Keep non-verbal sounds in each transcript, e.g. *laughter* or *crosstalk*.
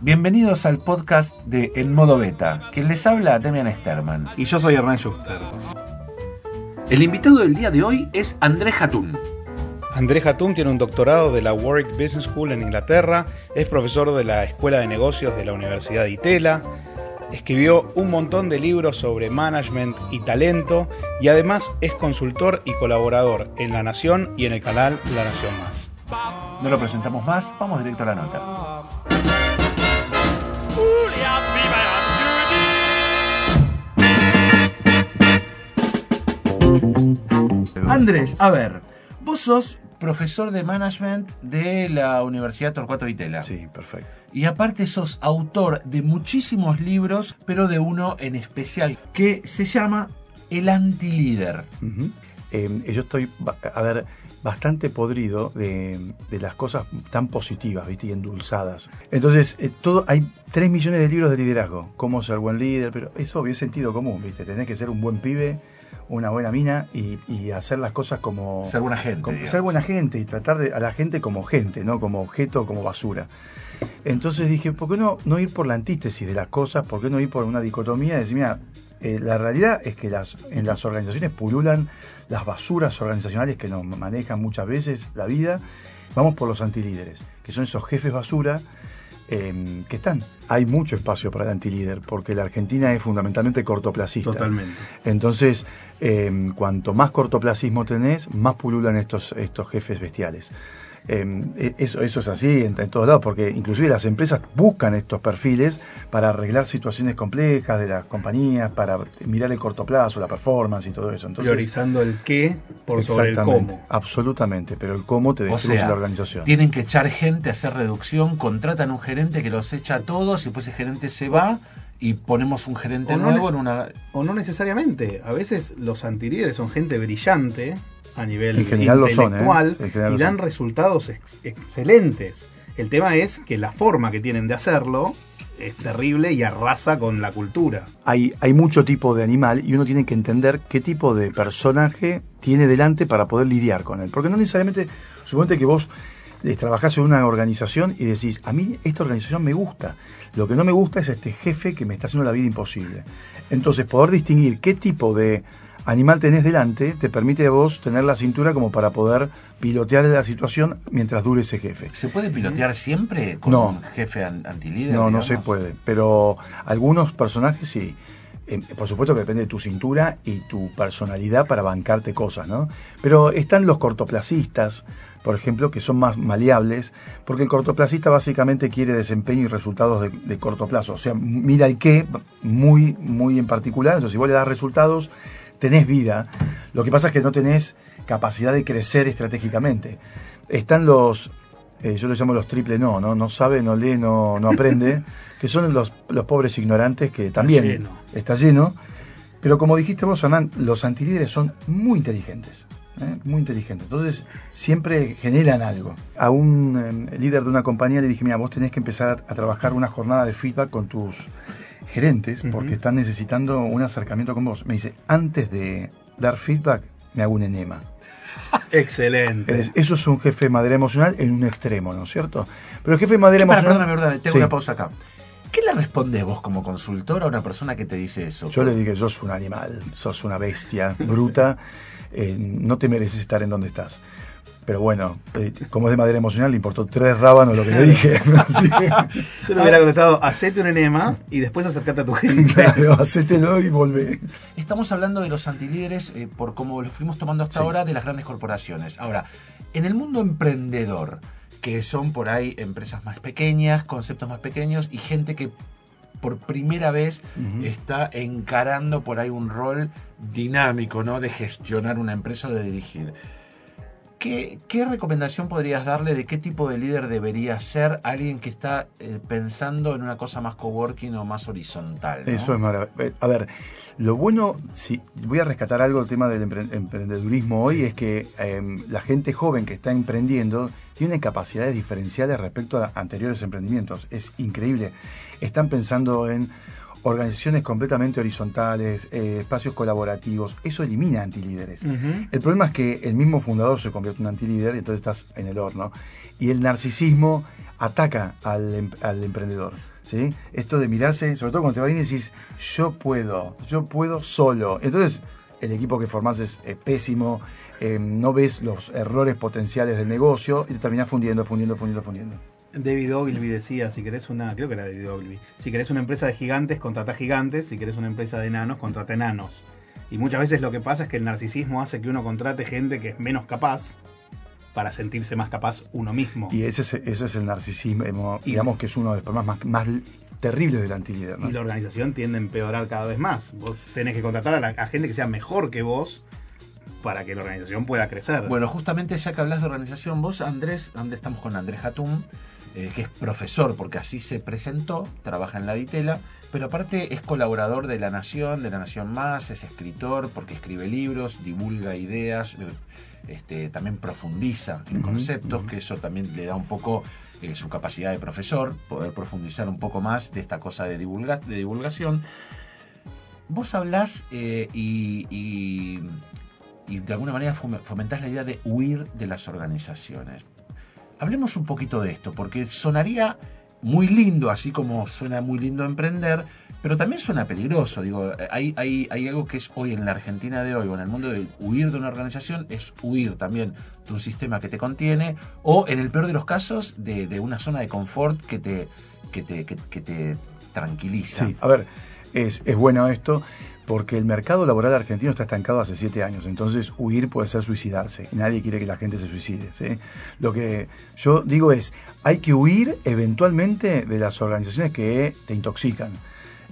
Bienvenidos al podcast de En Modo Beta, que les habla Demian Sterman. Y yo soy Hernán Schuster. El invitado del día de hoy es Andrés Jatún. Andrés Jatún tiene un doctorado de la Warwick Business School en Inglaterra, es profesor de la Escuela de Negocios de la Universidad de Itela, escribió un montón de libros sobre management y talento y además es consultor y colaborador en La Nación y en el canal La Nación Más. No lo presentamos más, vamos directo a la nota. Andrés, a ver, vos sos profesor de management de la Universidad Torcuato Vitela. Sí, perfecto. Y aparte sos autor de muchísimos libros, pero de uno en especial, que se llama El Antilíder. Eh, yo estoy, a ver, bastante podrido de, las cosas tan positivas, ¿viste? Y endulzadas. Entonces, eh, todo, hay 3 millones de libros de liderazgo. Cómo ser buen líder, pero es obvio, es sentido común, ¿viste? Tenés que ser un buen pibe una buena mina y, hacer las cosas como... Ser buena gente. ser buena gente y tratar de, a la gente como gente, no como objeto, como basura. Entonces dije, ¿por qué no, no ir por la antítesis de las cosas? ¿Por qué no ir por una dicotomía? decir, mira, eh, la realidad es que las, en las organizaciones pululan las basuras organizacionales que nos manejan muchas veces la vida. Vamos por los antilíderes, que son esos jefes basura Em, que están. Hay mucho espacio para el antilíder, porque la Argentina es fundamentalmente cortoplacista. Totalmente. Entonces, em, cuanto más cortoplacismo tenés, más pululan estos, estos jefes bestiales. Em, e, eso, eso es así en, todos lados, porque inclusive las empresas buscan estos perfiles para arreglar situaciones complejas de las compañías, para mirar el corto plazo, la performance y todo eso. Entonces, Priorizando el qué por sobre el cómo. Absolutamente, pero el cómo te destruye la organización. Tienen que echar gente, hacer reducción, contratan un gerente que los echa a todos y pues ese gerente se va y ponemos un gerente nuevo en una... O no necesariamente, a veces los antilíderes son gente brillante a nivel ¿eh? intelectual y dan resultados excelentes. El tema es que la forma que tienen de hacerlo es terrible y arrasa con la cultura. Hay, hay mucho tipo de animal y uno tiene que entender qué tipo de personaje tiene delante para poder lidiar con él. Porque no necesariamente, suponte que vos eh, trabajás en una organización y decís, a mí esta organización me gusta. Lo que no me gusta es este jefe que me está haciendo la vida imposible. Entonces, poder distinguir qué tipo de animal tenés delante te permite a vos tener la cintura como para poder pilotear la situación mientras dure ese jefe. ¿Se puede pilotear siempre con un jefe antilíder? No, no se puede, pero algunos personajes sí. Eh, por supuesto que depende de tu cintura y tu personalidad para bancarte cosas, ¿no? Pero están los cortoplacistas, por ejemplo, que son más maleables, porque el cortoplacista básicamente quiere desempeño y resultados de, de corto plazo. O sea, mira el qué muy, muy en particular. Entonces, si vos le das resultados, tenés vida, lo que pasa es que no tenés capacidad de crecer estratégicamente. Están los, eh, yo les llamo los triple no, no, no sabe, no lee, no, no aprende, *laughs* que son los, los pobres ignorantes que también está lleno. Pero como dijiste vos, Hernán, los antilíderes son muy inteligentes. ¿eh? Muy inteligentes. Entonces, siempre generan algo. A un eh, líder de una compañía le dije, mira, vos tenés que empezar a trabajar una jornada de feedback con tus gerentes porque están necesitando un acercamiento con vos. Me dice, antes de dar feedback, me hago un enema. Excelente. eso es un jefe de madera emocional en un extremo, ¿no es cierto? Pero el jefe de madera emocional. Perdón, verdad, tengo una pausa acá. ¿Qué le respondes vos como consultor a una persona que te dice eso? Yo le dije, sos un animal, sos una bestia bruta, *laughs* eh, no te mereces estar en donde estás. Pero bueno, eh, como es de madera emocional, le importó tres rábanos lo que le dije. *laughs* *laughs* Yo le hubiera contestado, hacete un enema y después acercate a tu gente. *laughs* Claro, hacételo y volvé. Estamos hablando de los antilíderes, eh, por como lo fuimos tomando hasta ahora, de las grandes corporaciones. Ahora, en el mundo emprendedor, que son por ahí empresas más pequeñas, conceptos más pequeños y gente que por primera vez está encarando por ahí un rol dinámico, ¿no? De gestionar una empresa o de dirigir. ¿Qué, recomendación podrías darle de qué tipo de líder debería ser alguien que está eh, pensando en una cosa más coworking o más horizontal? Eso es maravilloso. Eh, a ver, lo bueno, si voy a rescatar algo del tema del emprendedurismo hoy, es que em, la gente joven que está emprendiendo tiene capacidades diferenciales respecto a anteriores emprendimientos. Es increíble. Están pensando en organizaciones completamente horizontales, eh, espacios colaborativos, eso elimina antilíderes. El problema es que el mismo fundador se convierte en un antilíder y entonces estás en el horno. Y el narcisismo ataca al, em, al emprendedor. ¿sí? Esto de mirarse, sobre todo cuando te va bien y decís, yo puedo, yo puedo solo. Entonces, el equipo que formás es, pésimo, eh, no ves los errores potenciales del negocio y te terminás fundiendo, fundiendo, fundiendo, fundiendo. David Ogilvy decía, si querés una, creo que era David Ogilvy, si querés una empresa de gigantes, contrata gigantes, si querés una empresa de enanos, contrata enanos. Y muchas veces lo que pasa es que el narcisismo hace que uno contrate gente que es menos capaz para sentirse más capaz uno mismo. Y ese es, ese es el narcisismo, digamos que es uno de los problemas más, más terribles del antilíder. Y la organización tiende a empeorar cada vez más. Vos tenés que contratar a, la, gente que sea mejor que vos para que la organización pueda crecer. Bueno, justamente ya que hablas de organización, vos, Andrés, ¿dónde estamos con Andrés Hatum? Eh, que es profesor, porque así se presentó, trabaja en la Ditela, pero aparte es colaborador de La Nación, de La Nación Más, es escritor, porque escribe libros, divulga ideas, eh, este, también profundiza en conceptos, que eso también le da un poco eh, su capacidad de profesor, poder profundizar un poco más de esta cosa de, de divulgación. Vos hablás y, y, de alguna manera fomentás la idea de huir de las organizaciones. Hablemos un poquito de esto, porque sonaría muy lindo, así como suena muy lindo emprender, pero también suena peligroso. Digo, hay, hay, algo que es hoy en la Argentina de hoy, o en el mundo de huir de una organización, es huir también de un sistema que te contiene, o en el peor de los casos, de, de una zona de confort que te, que te, que, te tranquiliza. Sí, a ver, es, es bueno esto porque el mercado laboral argentino está estancado hace siete años, entonces huir puede ser suicidarse, nadie quiere que la gente se suicide. Lo que yo digo es, hay que huir eventualmente de las organizaciones que te intoxican.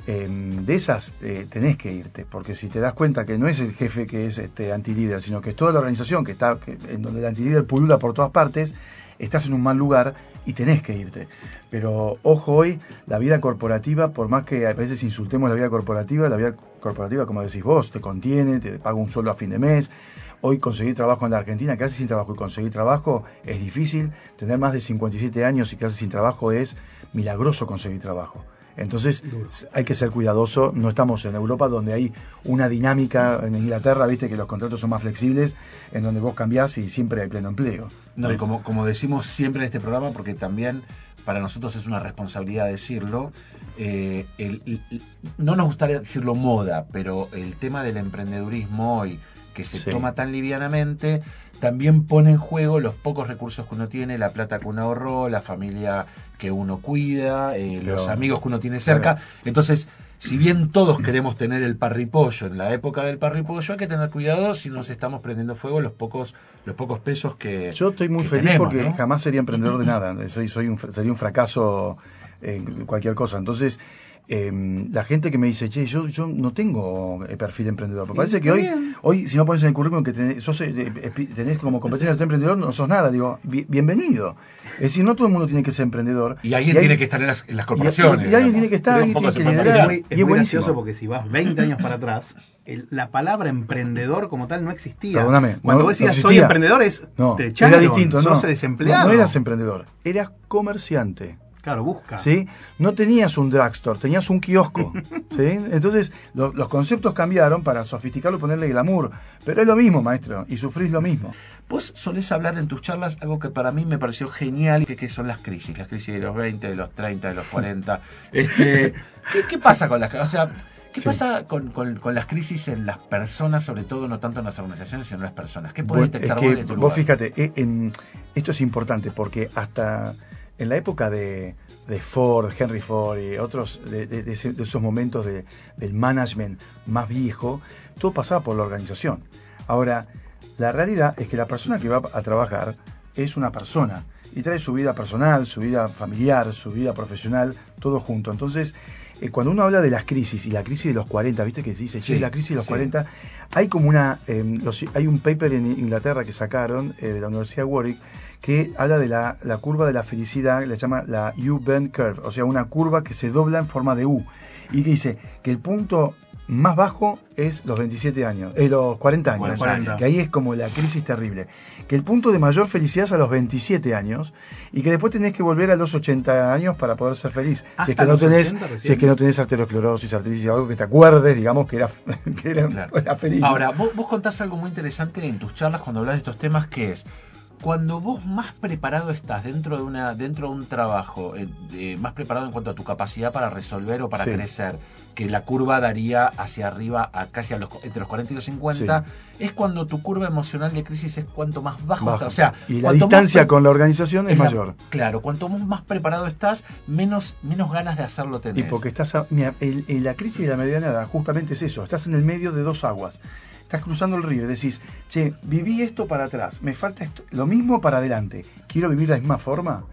Em, de esas eh, tenés que irte, porque si te das cuenta que no es el jefe que es este antilíder, sino que es toda la organización que está, en donde el antilíder pulula por todas partes, estás en un mal lugar y tenés que irte. Pero ojo hoy, la vida corporativa, por más que a veces insultemos la vida corporativa, la vida corporativa, como decís vos, te contiene, te paga un sueldo a fin de mes. Hoy conseguir trabajo en la Argentina, quedarse sin trabajo y conseguir trabajo es difícil. Tener más de 57 años y quedarse sin trabajo es milagroso conseguir trabajo. Entonces hay que ser cuidadoso. No estamos en Europa donde hay una dinámica, en Inglaterra, viste que los contratos son más flexibles, en donde vos cambiás y siempre hay pleno empleo. No, y como, como decimos siempre en este programa, porque también para nosotros es una responsabilidad decirlo, eh, no nos gustaría decirlo moda, pero el tema del emprendedurismo hoy, que se toma tan livianamente, también pone en juego los pocos recursos que uno tiene, la plata que uno ahorró, la familia que uno cuida, eh, los amigos que uno tiene cerca. Entonces, si bien todos queremos tener el parripollo en la época del parripollo, hay que tener cuidado si nos estamos prendiendo fuego los pocos, los pocos pesos que. Yo estoy muy feliz porque jamás sería emprendedor de nada. Soy, soy un, sería un fracaso en cualquier cosa. Entonces, Em, la gente que me dice, che, yo, yo no tengo eh, perfil emprendedor. Me parece que hoy, hoy, si no pones en el currículum que tenés, eh, tenés como competencia de ser emprendedor, no sos nada. Digo, bienvenido. Es decir, no todo el mundo tiene que ser emprendedor. Y alguien tiene que estar en las, corporaciones. Y, alguien tiene que estar, y tiene que liderar. Es muy, gracioso porque si vas 20 años para atrás, la palabra emprendedor como tal no existía. Perdóname. Cuando vos decías soy emprendedor, es, no, te echaron, era distinto, sos desempleado. no eras emprendedor, eras comerciante. Claro, busca. ¿Sí? No tenías un drugstore, tenías un kiosco. *laughs* ¿sí? Entonces, los conceptos cambiaron para sofisticarlo y ponerle glamour. Pero es lo mismo, maestro, y sufrís lo mismo. Vos solés hablar en tus charlas algo que para mí me pareció genial, que, que son las crisis. Las crisis de los 20, de los 30, de los 40. *laughs* Este, ¿qué, pasa con las O sea, ¿Qué pasa con, las crisis en las personas, sobre todo no tanto en las organizaciones, sino en las personas? ¿Qué puedes detectar vos de tu Vos fíjate, eh, esto es importante porque hasta en la época de, Ford, Henry Ford y otros de, esos momentos del management más viejo, todo pasaba por la organización. Ahora, la realidad es que la persona que va a trabajar es una persona y trae su vida personal, su vida familiar, su vida profesional, todo junto. Entonces, eh, cuando uno habla de las crisis y la crisis de los 40, ¿viste que se dice, sí, la crisis de los 40? Hay como una, em, hay un paper en Inglaterra que sacaron eh, de la Universidad de Warwick que habla de la, curva de la felicidad, le llama la U-bend curve, o sea, una curva que se dobla en forma de U. Y que dice que el punto más bajo es los 27 años, eh, los 40 años, 40 años. que ahí es como la crisis terrible. Que el punto de mayor felicidad es a los 27 años y que después tenés que volver a los 80 años para poder ser feliz. Si ¿Hasta es que no tenés, 80 recién? si es que no tenés arteriosclerosis, artritis o algo que te acuerdes, digamos que era, *laughs* que era, Claro. *laughs* era feliz. Ahora, vos, vos contás algo muy interesante en tus charlas cuando hablas de estos temas, que es cuando vos más preparado estás dentro de una dentro de un trabajo, eh, eh, más preparado en cuanto a tu capacidad para resolver o para Sí. crecer, que la curva daría hacia arriba, a casi a los, entre los 40 y los 50, es cuando tu curva emocional de crisis es cuanto más bajo, Bajo. está. O sea, y la más distancia con la organización es, mayor. claro, cuanto más preparado estás, menos, menos ganas de hacerlo tenés. Y porque estás. a- mira, el- el- la crisis de la mediana edad justamente es eso. Estás en el medio de dos aguas. Estás cruzando el río y decís, che, viví esto para atrás, me falta esto, lo mismo para adelante. Quiero vivir de la misma forma.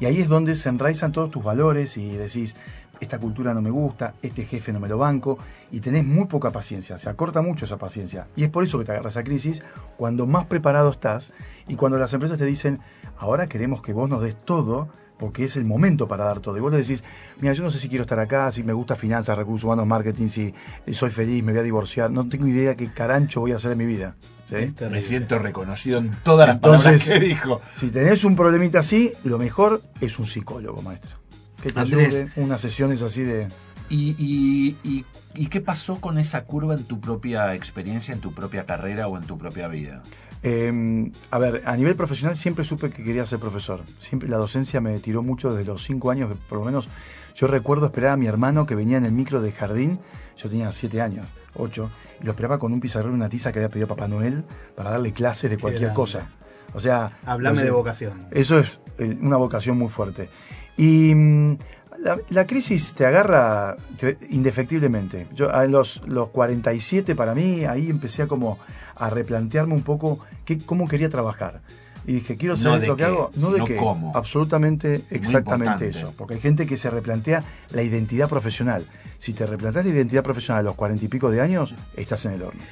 Y ahí es donde se enraizan todos tus valores y decís, esta cultura no me gusta, este jefe no me lo banco, y tenés muy poca paciencia, se acorta mucho esa paciencia. Y es por eso que te agarras a crisis cuando más preparado estás y cuando las empresas te dicen, ahora queremos que vos nos des todo, porque es el momento para dar todo. Y vos le decís, mira, yo no sé si quiero estar acá, si me gusta finanzas, recursos humanos, marketing, si soy feliz, me voy a divorciar, no tengo idea qué carancho voy a hacer en mi vida. ¿sí? Me siento reconocido en todas las palabras Entonces- que dijo. Si tenés un problemita así, lo mejor es un psicólogo, maestro. Que te Andrés. ayude, unas sesiones así de... ¿Y, y, y, y qué pasó con esa curva en tu propia experiencia, en tu propia carrera o en tu propia vida? Eh, a ver, a nivel profesional siempre supe que quería ser profesor. Siempre la docencia me tiró mucho desde los cinco años, por lo menos yo recuerdo esperar a mi hermano que venía en el micro de jardín, yo tenía siete años, ocho, y lo esperaba con un pizarrón y una tiza que había pedido Papá Noel para darle clases de cualquier cosa. O sea, Hablame de vocación. Eso es eh, una vocación muy fuerte. Y mm, la, la crisis te agarra te- indefectiblemente. Yo a los, los 47 para mí, ahí empecé a como a replantearme un poco qué, cómo quería trabajar. Y dije, quiero No saber de lo que qué, hago, no de qué. cómo. Absolutamente, exactamente eso. Porque hay gente que se replantea la identidad profesional. Si te replanteas la identidad profesional a los cuarenta y pico de años, estás en el horno.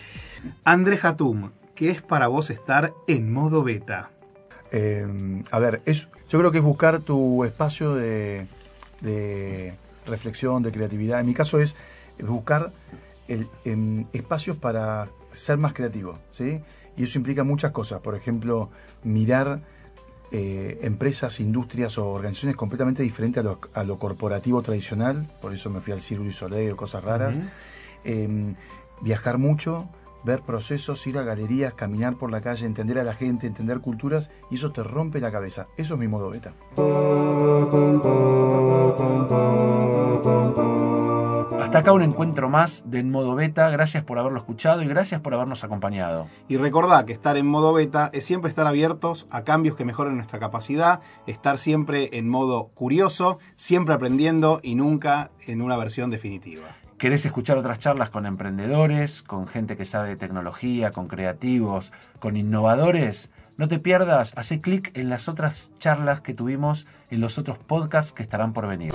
Andrés Hatum, ¿qué es para vos estar en modo beta? Eh, a ver, es, yo creo que es buscar tu espacio de, de reflexión, de creatividad. En mi caso es buscar el- em, espacios para ser más creativo, ¿sí? Y eso implica muchas cosas. Por ejemplo, mirar eh, empresas, industrias o organizaciones completamente diferentes a lo, a lo corporativo tradicional. Por eso me fui al Circo y Soleil o cosas raras. Eh, viajar mucho, ver procesos, ir a galerías, caminar por la calle, entender a la gente, entender culturas, y eso te rompe la cabeza. Eso es mi modo beta. Hasta acá un encuentro más de En Modo Beta. Gracias por haberlo escuchado y gracias por habernos acompañado. Y recordá que estar en modo beta es siempre estar abiertos a cambios que mejoren nuestra capacidad, estar siempre en modo curioso, siempre aprendiendo y nunca en una versión definitiva. ¿Querés escuchar otras charlas con emprendedores, con gente que sabe de tecnología, con creativos, con innovadores? No te pierdas, hace clic en las otras charlas que tuvimos en los otros podcasts que estarán por venir.